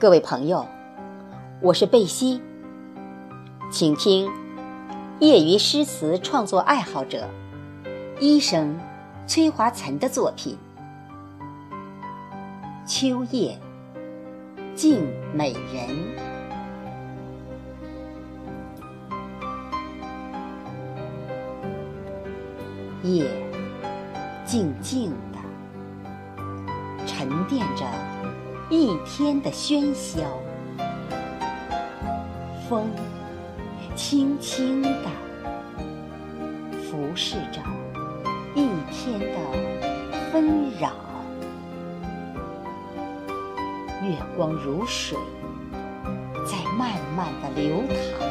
各位朋友，我是贝西，请听业余诗词创作爱好者医生崔华岑的作品《秋夜静美人》。夜静静的，沉淀着。一天的喧嚣，风轻轻地拂拭着一天的纷扰，月光如水，在慢慢的流淌，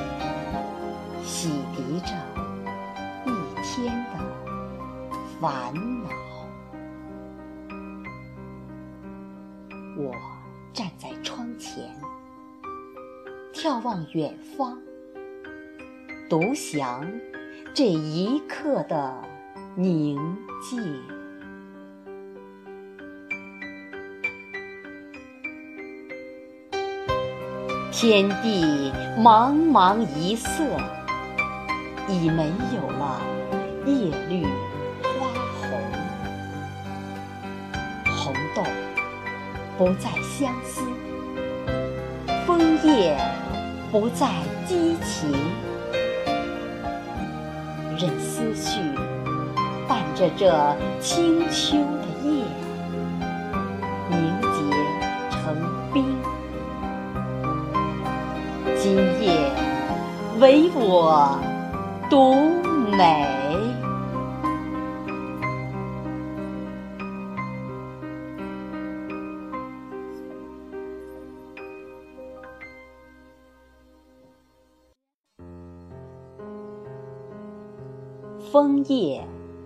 洗涤着一天的烦恼。我站在窗前，眺望远方，独享这一刻的宁静。天地茫茫一色，已没有了叶绿花红，红豆。不再相思，枫叶不再激情，任思绪伴着这清秋的夜凝结成冰。今夜唯我独美。枫叶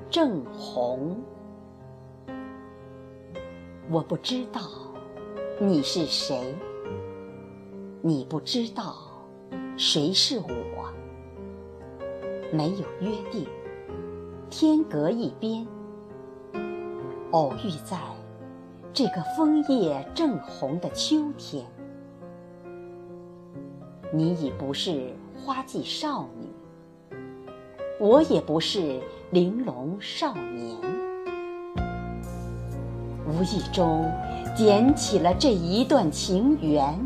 正红，我不知道你是谁，你不知道谁是我。没有约定，天隔一边，偶遇在这个枫叶正红的秋天。你已不是花季少女。我也不是玲珑少年，无意中捡起了这一段情缘，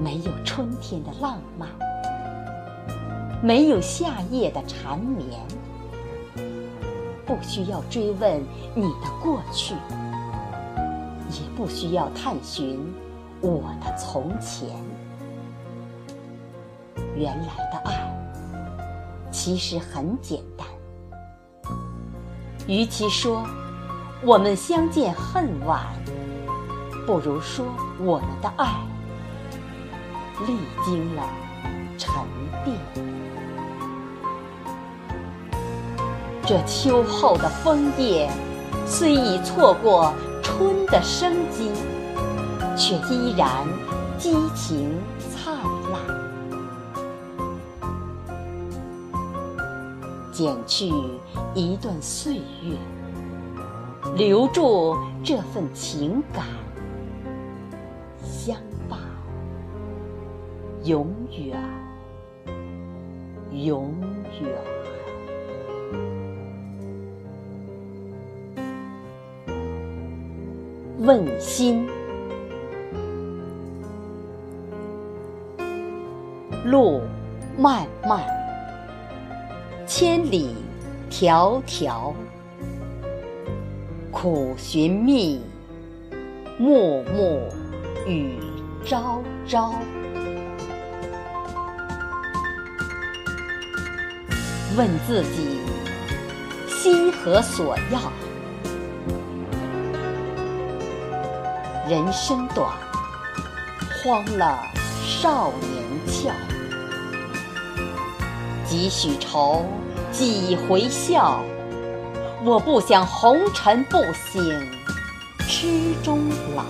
没有春天的浪漫，没有夏夜的缠绵，不需要追问你的过去，也不需要探寻我的从前，原来的爱。其实很简单，与其说我们相见恨晚，不如说我们的爱历经了沉淀。这秋后的枫叶，虽已错过春的生机，却依然激情灿烂。剪去一段岁月，留住这份情感，相伴永远，永远。问心，路漫漫。千里迢迢，苦寻觅，暮暮与朝朝。问自己，心何所要？人生短，荒了少年俏。几许愁，几回笑。我不想红尘不醒，痴终老。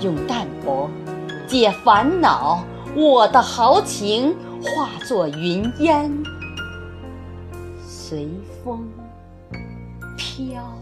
用淡泊解烦恼，我的豪情化作云烟，随风飘。